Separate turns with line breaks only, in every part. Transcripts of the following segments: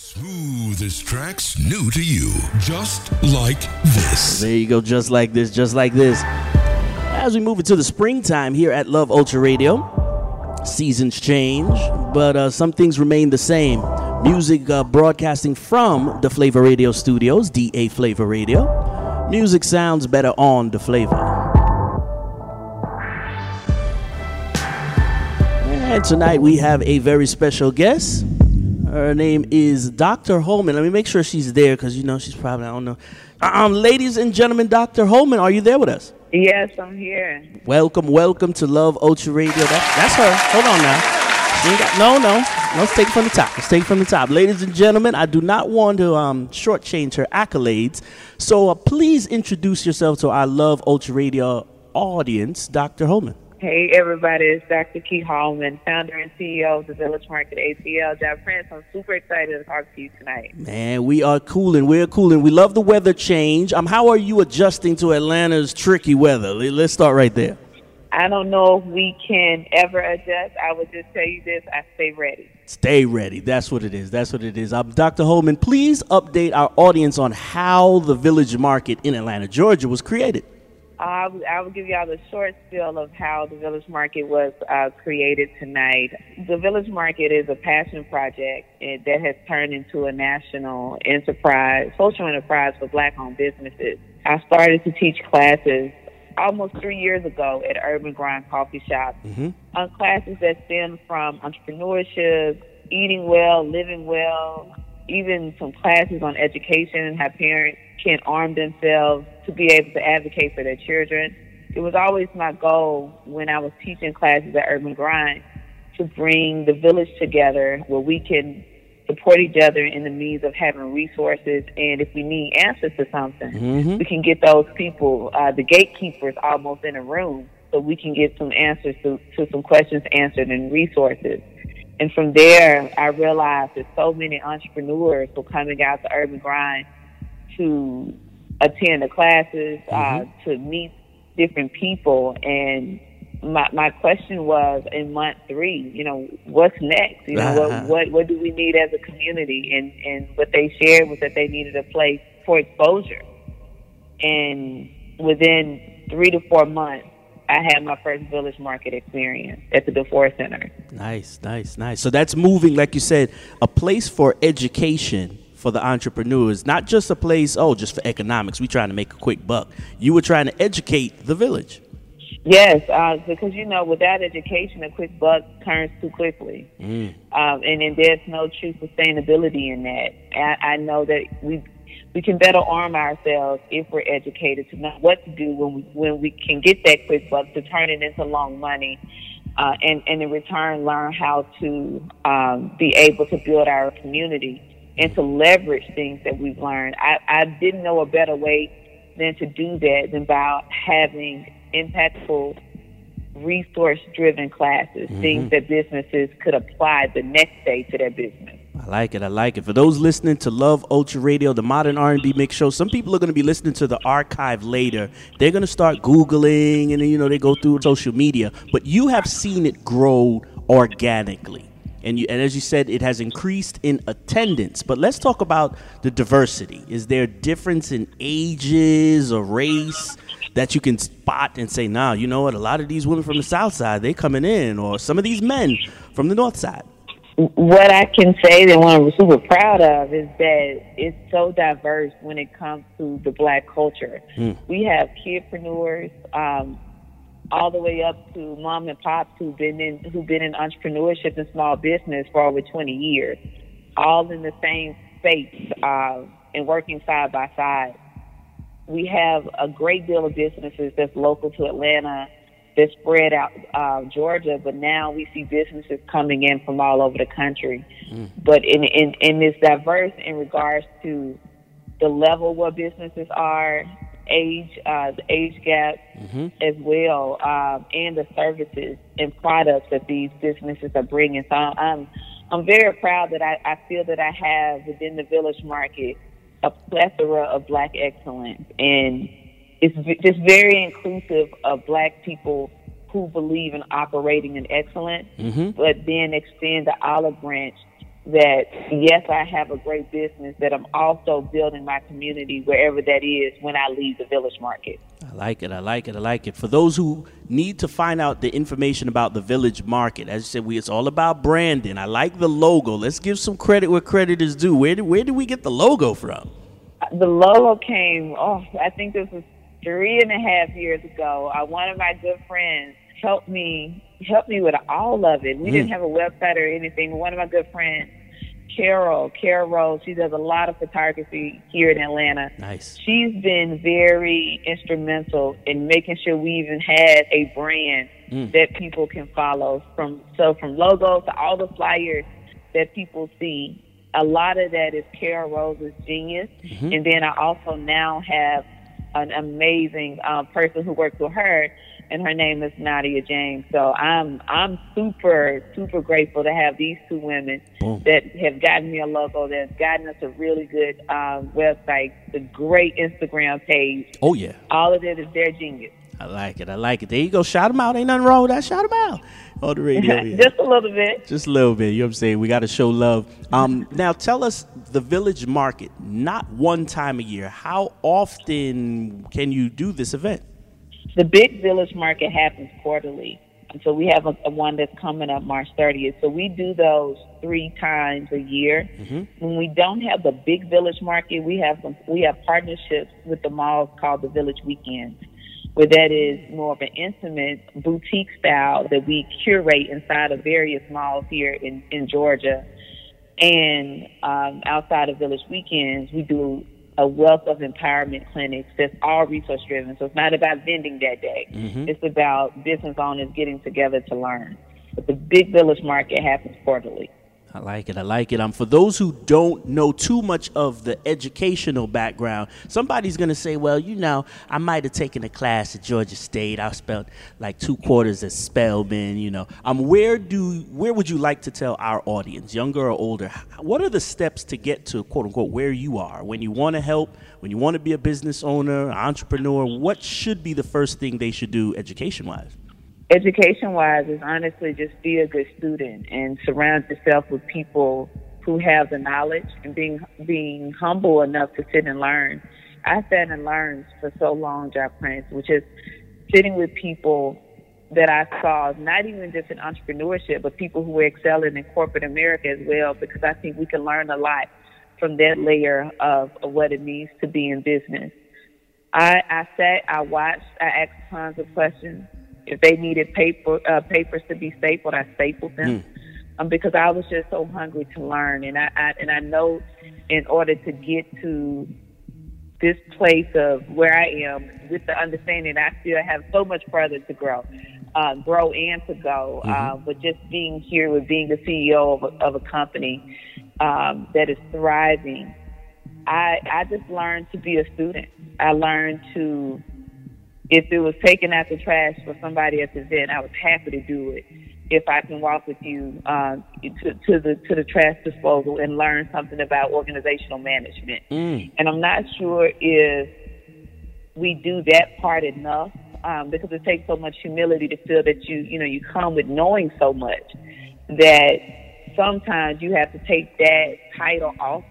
Smoothest tracks new to you, just like this.
There you go, just like this, just like this. As we move into the springtime here at Love Ultra Radio, seasons change, but uh, some things remain the same. Music uh, broadcasting from the Flavor Radio studios, DA Flavor Radio. Music sounds better on the Flavor. And tonight we have a very special guest. Her name is Dr. Holman. Let me make sure she's there because you know she's probably I don't know. Um, ladies and gentlemen, Dr. Holman, are you there with us?
Yes, I'm here.
Welcome, welcome to Love Ultra Radio. That, that's her. Hold on now. Got, no, no. Let's take it from the top. Let's take it from the top. Ladies and gentlemen, I do not want to um, shortchange her accolades. So uh, please introduce yourself to our Love Ultra Radio audience, Dr. Holman.
Hey, everybody. It's Dr. Keith Holman, founder and CEO of the Village Market ATL. Job Prince, I'm super excited to talk to you tonight.
Man, we are cooling. We're cooling. We love the weather change. Um, how are you adjusting to Atlanta's tricky weather? Let's start right there.
I don't know if we can ever adjust. I would just tell you this I stay ready.
Stay ready. That's what it is. That's what it is. Um, Dr. Holman, please update our audience on how the Village Market in Atlanta, Georgia was created.
I will, I will give y'all the short spiel of how the Village Market was uh, created tonight. The Village Market is a passion project that has turned into a national enterprise, social enterprise for black-owned businesses. I started to teach classes almost three years ago at Urban Grind Coffee Shop mm-hmm. on classes that stem from entrepreneurship, eating well, living well, even some classes on education and how parents can arm themselves to be able to advocate for their children. It was always my goal when I was teaching classes at Urban Grind to bring the village together where we can support each other in the means of having resources and if we need answers to something, mm-hmm. we can get those people, uh, the gatekeepers almost in a room so we can get some answers to, to some questions answered and resources. And from there, I realized that so many entrepreneurs were coming out to Urban Grind to attend the classes, uh, mm-hmm. uh, to meet different people. And my my question was in month three, you know, what's next? You know, uh-huh. what, what what do we need as a community? And and what they shared was that they needed a place for exposure. And within three to four months, I had my first village market experience at the DeFoor Center.
Nice, nice, nice. So that's moving, like you said, a place for education for the entrepreneurs, not just a place, oh, just for economics. We're trying to make a quick buck. You were trying to educate the village.
Yes, uh, because you know, without education, a quick buck turns too quickly, mm. um, and, and there's no true sustainability in that. I, I know that we we can better arm ourselves if we're educated to know what to do when we when we can get that quick buck to turn it into long money, uh, and and in return learn how to um, be able to build our community and to leverage things that we've learned. I, I didn't know a better way than to do that than by having impactful resource driven classes, mm-hmm. things that businesses could apply the next day to their business.
I like it. I like it. For those listening to Love Ultra Radio, the modern R&B mix show, some people are going to be listening to the archive later. They're going to start googling and you know they go through social media, but you have seen it grow organically and you, and as you said, it has increased in attendance. But let's talk about the diversity. Is there a difference in ages or race that you can spot and say, nah, you know what? A lot of these women from the South Side, they coming in, or some of these men from the North Side.
What I can say that I'm super proud of is that it's so diverse when it comes to the black culture. Mm. We have kidpreneurs, um, all the way up to mom and pops who've been in who've been in entrepreneurship and small business for over 20 years, all in the same space uh, and working side by side. We have a great deal of businesses that's local to Atlanta that spread out uh, Georgia, but now we see businesses coming in from all over the country. Mm. But in, in in this diverse in regards to the level where businesses are age, uh, the age gap mm-hmm. as well, um, and the services and products that these businesses are bringing. So I'm, I'm very proud that I, I feel that I have within the village market a plethora of black excellence, and it's just very inclusive of black people who believe in operating in excellence, mm-hmm. but then extend the olive branch that yes, I have a great business, that I'm also building my community wherever that is when I leave the village market.
I like it. I like it. I like it. For those who need to find out the information about the village market, as you said, we it's all about branding. I like the logo. Let's give some credit where credit is due. Where did where did we get the logo from?
The logo came. Oh, I think this was three and a half years ago. Uh, one of my good friends helped me helped me with all of it. We mm. didn't have a website or anything. One of my good friends Carol, Carol Rose. She does a lot of photography here in Atlanta.
Nice.
She's been very instrumental in making sure we even had a brand mm. that people can follow. From so from logos to all the flyers that people see. A lot of that is Carol Rose's genius, mm-hmm. and then I also now have an amazing um, person who works with her and her name is Nadia James. So I'm I'm super super grateful to have these two women Boom. that have gotten me a logo, that have gotten us a really good um, website, a great Instagram page.
Oh yeah,
all of it is their genius.
I like it. I like it. There you go. Shout them out. Ain't nothing wrong with that. Shout them out on the radio.
Yeah. Just a little bit.
Just a little bit. You know what I'm saying? We got to show love. Um, now tell us the village market. Not one time a year. How often can you do this event?
The big village market happens quarterly. And so we have a, a, one that's coming up March 30th. So we do those three times a year. Mm-hmm. When we don't have the big village market, we have some, we have partnerships with the malls called the Village Weekends, where that is more of an intimate boutique style that we curate inside of various malls here in, in Georgia. And um, outside of Village Weekends, we do a wealth of empowerment clinics that's all resource driven. So it's not about vending that day. Mm-hmm. It's about business owners getting together to learn. But the big village market happens quarterly.
I like it. I like it. Um, for those who don't know too much of the educational background, somebody's going to say, well, you know, I might have taken a class at Georgia State. I spent like two quarters at Spelman, you know. Um, where, do, where would you like to tell our audience, younger or older, what are the steps to get to, quote unquote, where you are? When you want to help, when you want to be a business owner, entrepreneur, what should be the first thing they should do education wise?
Education wise is honestly just be a good student and surround yourself with people who have the knowledge and being being humble enough to sit and learn. I sat and learned for so long, Job Prince, which is sitting with people that I saw, not even just in entrepreneurship, but people who were excelling in corporate America as well, because I think we can learn a lot from that layer of, of what it means to be in business. I, I sat, I watched, I asked tons of questions. If they needed paper uh, papers to be stapled, I stapled them. Mm. Um, because I was just so hungry to learn, and I, I and I know in order to get to this place of where I am, with the understanding I still have so much further to grow, uh, grow and to go. Mm-hmm. Uh, but just being here with being the CEO of a, of a company um, that is thriving, I I just learned to be a student. I learned to if it was taking out the trash for somebody at the event, I was happy to do it. If I can walk with you uh, to, to the to the trash disposal and learn something about organizational management, mm. and I'm not sure if we do that part enough um, because it takes so much humility to feel that you you know you come with knowing so much that sometimes you have to take that title off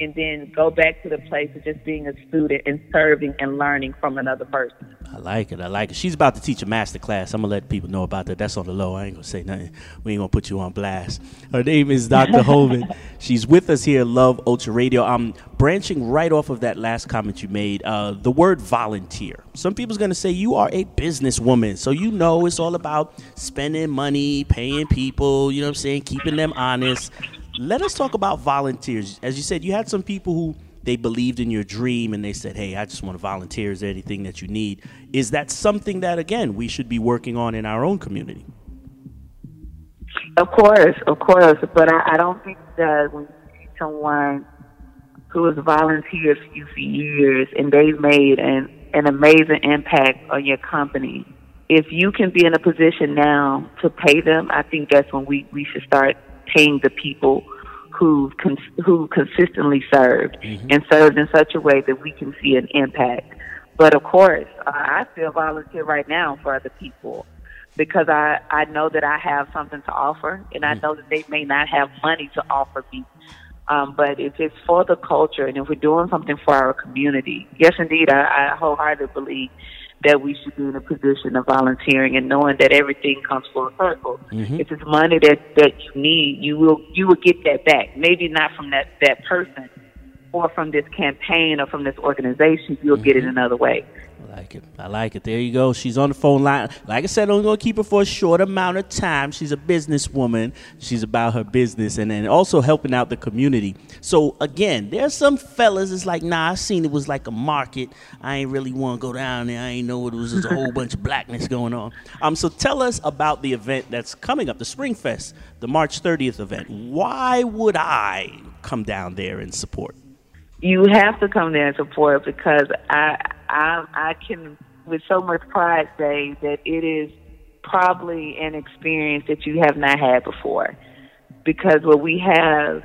and then go back to the place of just being a student and serving and learning from another person.
I like it. I like it. She's about to teach a master class. I'm gonna let people know about that. That's on the low. I ain't gonna say nothing. We ain't gonna put you on blast. Her name is Dr. Hoven. She's with us here, Love Ultra Radio. I'm branching right off of that last comment you made. Uh, the word volunteer. Some people's gonna say you are a businesswoman, so you know it's all about spending money, paying people. You know what I'm saying? Keeping them honest. Let us talk about volunteers. As you said, you had some people who they believed in your dream and they said, "Hey, I just want to volunteer. Is there anything that you need?" Is that something that again we should be working on in our own community?
Of course, of course, but I, I don't think that when you see someone who has volunteered for you for years and they've made an an amazing impact on your company, if you can be in a position now to pay them, I think that's when we we should start paying the people who cons- who consistently served mm-hmm. and served in such a way that we can see an impact. But of course, uh, I still volunteer right now for other people. because I, I know that I have something to offer, and I know that they may not have money to offer me. Um, but if it's for the culture and if we're doing something for our community, yes, indeed, I, I wholeheartedly believe that we should be in a position of volunteering and knowing that everything comes full circle.
Mm-hmm.
If it's money that that you need, you will you will get that back. Maybe not from that that person, or from this campaign, or from this organization. You'll get it another way.
I like it. I like it. There you go. She's on the phone line. Like I said, I'm going to keep her for a short amount of time. She's a businesswoman. She's about her business and then also helping out the community. So, again, there's some fellas that's like, nah, I seen it was like a market. I ain't really want to go down there. I ain't know it was just a whole bunch of blackness going on. Um, So, tell us about the event that's coming up, the Spring Fest, the March 30th event. Why would I come down there and support?
You have to come there and support because I I I can with so much pride say that it is probably an experience that you have not had before because what we have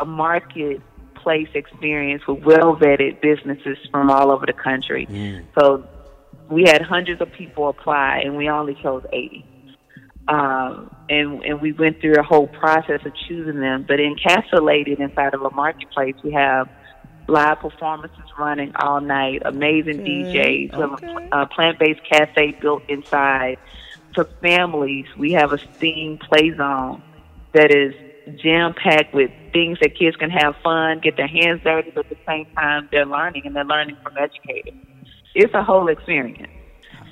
a marketplace experience with well vetted businesses from all over the country. So we had hundreds of people apply and we only chose 80 um, and and we went through a whole process of choosing them. But encapsulated inside of a marketplace, we have live performances running all night, amazing DJs, we have a, a uh, plant-based cafe built inside. For families, we have a STEAM play zone that is jam-packed with things that kids can have fun, get their hands dirty, but at the same time they're learning and they're learning from educators. It's a whole experience.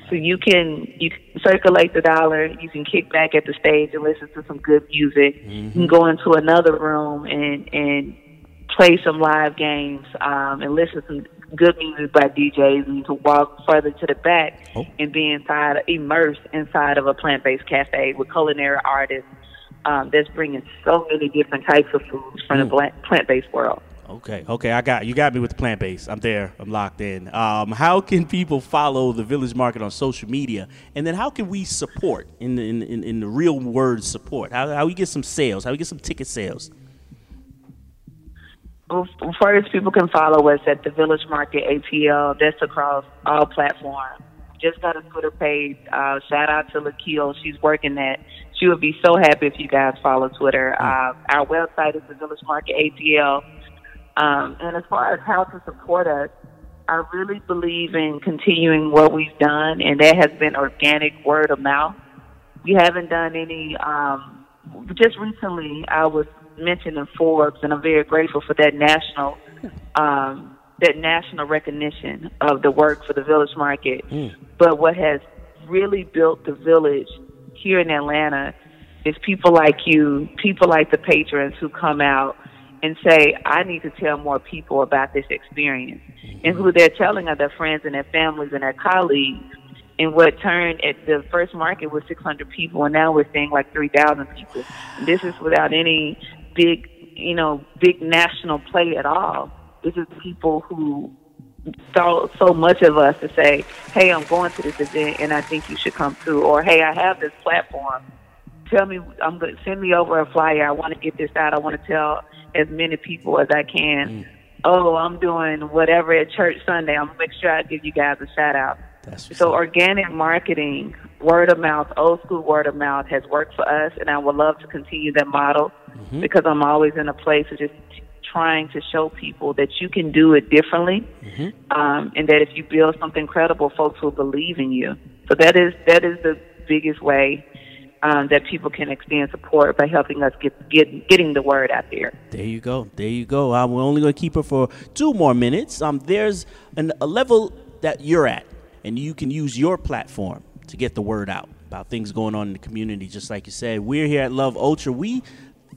So you can you can circulate the dollar. You can kick back at the stage and listen to some good music. You can mm-hmm. go into another room and and play some live games um, and listen to some good music by DJs. And to walk further to the back
Oh.
and be inside, immersed inside of a plant-based cafe with culinary artists um, that's bringing so many different types of foods from the plant-based world.
Okay, okay, I got you. Got me with the plant based. I'm there. I'm locked in. Um, how can people follow the Village Market on social media, and then how can we support in the in, in, in the real word support? How how we get some sales? How we get some ticket sales?
First, people can follow us at the Village Market ATL. That's across all platforms. Just got a Twitter page. Uh, shout out to Lakil. She's working that. She would be so happy if you guys follow Twitter. Uh, our website is the Village Market ATL. Um, and as far as how to support us, I really believe in continuing what we've done, and that has been organic word of mouth. We haven't done any. Um, just recently, I was mentioned in Forbes, and I'm very grateful for that national, um, that national recognition of the work for the Village Market. But what has really built the village here in Atlanta is people like you, people like the patrons who come out and say, I need to tell more people about this experience. And who they're telling are their friends and their families and their colleagues. And what turned at the first market was 600 people, and now we're seeing like 3,000 people. This is without any big, you know, big national play at all. This is people who thought so much of us to say, hey, I'm going to this event and I think you should come too. Or, hey, I have this platform. Tell me, I'm going to send me over a flyer. I want to get this out. I want to tell as many people as I can. Mm. Oh, I'm doing whatever at church Sunday. I'm going to make sure I give you guys a shout out.
That's
So organic marketing, word of mouth, old school word of mouth has worked for us, and I would love to continue that model because I'm always in a place of just trying to show people that you can do it differently, um, and that if you build something credible, folks will believe in you. So that is that is the biggest way um, that people can extend support by helping us get, get getting the word out there.
There you go. There you go. Um, we're only going to keep her for two more minutes. Um, there's an, a level that you're at, and you can use your platform to get the word out about things going on in the community. Just like you said, we're here at Love Ultra. We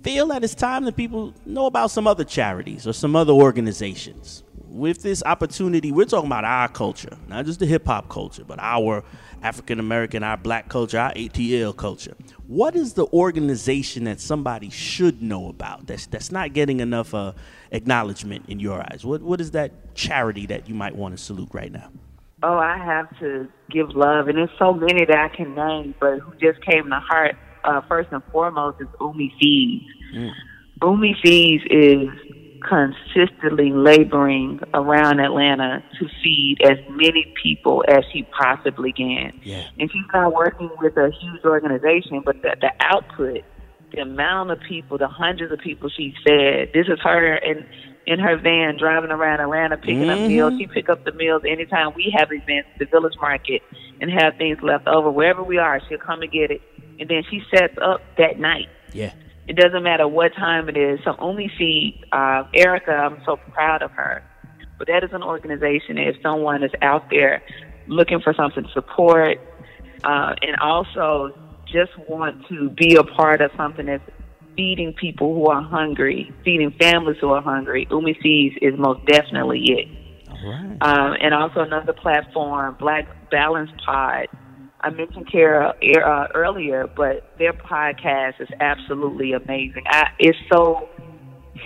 feel that it's time that people know about some other charities or some other organizations. With this opportunity, we're talking about our culture, not just the hip hop culture, but our African American, our black culture, our ATL culture. What is the organization that somebody should know about that's that's not getting enough uh, acknowledgement in your eyes? What what is that charity that you might want to salute right now?
Oh, I have to give love, and there's so many that I can name, but who just came to heart uh, first and foremost is Umi Feeds. Umi Feeds is consistently laboring around Atlanta to feed as many people as she possibly can.
Yeah.
And she's not working with a huge organization, but the, the output, the amount of people, the hundreds of people she fed, this is her in in her van driving around Atlanta picking up meals. She pick up the meals anytime we have events, the village market, and have things left over. Wherever we are, she'll come and get it. And then she sets up that night.
Yeah.
It doesn't matter what time it is. So only see uh, Erica. I'm so proud of her. But that is an organization. If someone is out there looking for something to support, uh, and also just want to be a part of something that's feeding people who are hungry, feeding families who are hungry, Umi Feeds is most definitely it.
All right.
Um, and also another platform, Black Balance Pod. I mentioned Kara uh, earlier, but their podcast is absolutely amazing. I, it's so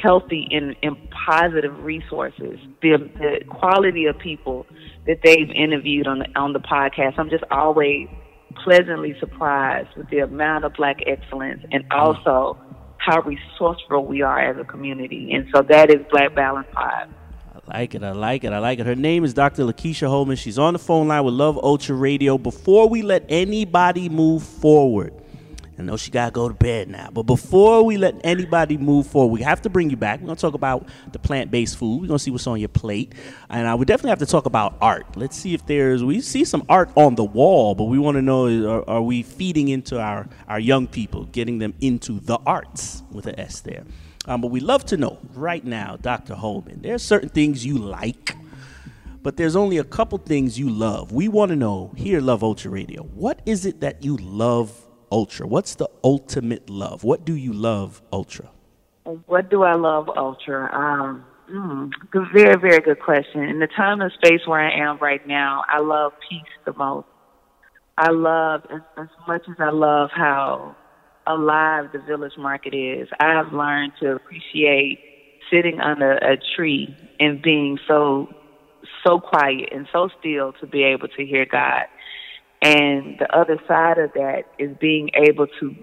healthy and, and positive resources. The, the quality of people that they've interviewed on the, on the podcast, I'm just always pleasantly surprised with the amount of black excellence and also how resourceful we are as a community. And so that is Black Balance Pod.
I like it. I like it. I like it. Her name is Dr. Lakeisha Holman. She's on the phone line with Love Ultra Radio. Before we let anybody move forward, I know she got to go to bed now, but before we let anybody move forward, we have to bring you back. We're to talk about the plant based food. We're to see what's on your plate. And I would definitely have to talk about art. Let's see if there's, we see some art on the wall, but we want to know are, are we feeding into our, our young people, getting them into the arts with an S there? Um, but we love to know right now, Dr. Holman, there's certain things you like, but there's only a couple things you love. We want to know here, Love Ultra Radio, what is it that you love Ultra? What's the ultimate love? What do you love Ultra?
What do I love Ultra? Um, mm, very, very good question. In the time and space where I am right now, I love peace the most. I love, as, as much as I love how alive the village market is. I have learned to appreciate sitting under a tree and being so so quiet and so still to be able to hear God. And the other side of that is being able to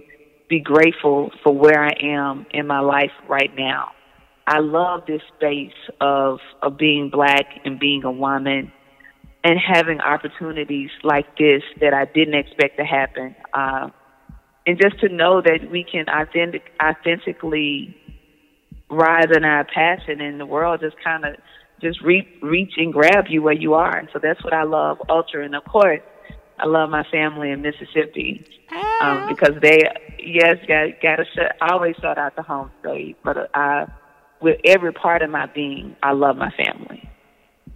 be grateful for where I am in my life right now. I love this space of of being black and being a woman and having opportunities like this that I didn't expect to happen. Uh, and just to know that we can authentic, authentically rise in our passion and the world just kind of just reach, reach and grab you where you are. And so that's what I love ultra. And of course, I love my family in Mississippi um, because they, yes, got got to shut. I always shout out the home state, but I, with every part of my being, I love my family.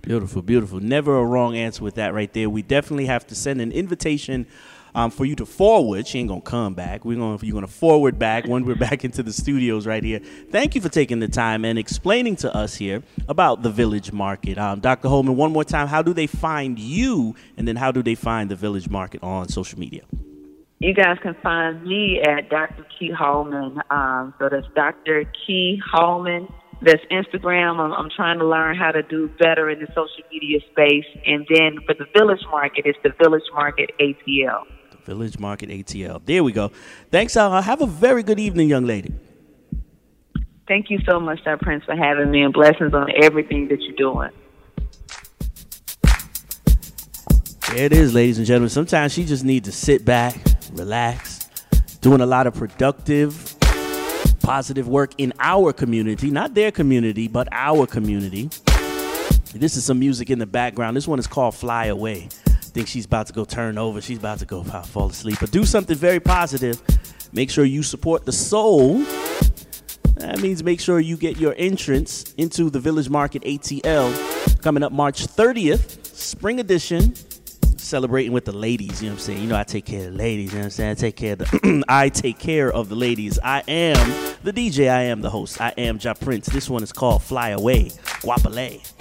Beautiful, beautiful. Never a wrong answer with that right there. We definitely have to send an invitation um, for you to forward. She ain't gonna come back. We're gonna you're gonna forward back when we're back into the studios right here. Thank you for taking the time and explaining to us here about the Village Market. Um, Dr. Holman, one more time, how do they find you, and then how do they find the Village Market on social media?
You guys can find me at Dr. Key Holman. Um, so that's Dr. Key Holman. That's Instagram. I'm, I'm, trying to learn how to do better in the social media space. And then for the Village Market, it's the Village Market ATL.
Village Market ATL. There we go. Thanks, Al. Have a very good evening, young lady.
Thank you so much, Sir Prince, for having me, and blessings on everything that you're doing.
There it is, ladies and gentlemen. Sometimes she just needs to sit back, relax, doing a lot of productive, positive work in our community, not their community, but our community. This is some music in the background. This one is called Fly Away think she's about to go turn over. She's about to go fall asleep. But do something very positive. Make sure you support the soul. That means make sure you get your entrance into the Village Market ATL coming up March 30th, spring edition. Celebrating with the ladies, you know what I'm saying? You know I take care of the ladies, you know what I'm saying? I take care of the I take care of the ladies. I am the DJ, I am the host. I am Ja Prince. This one is called Fly Away. Guapale.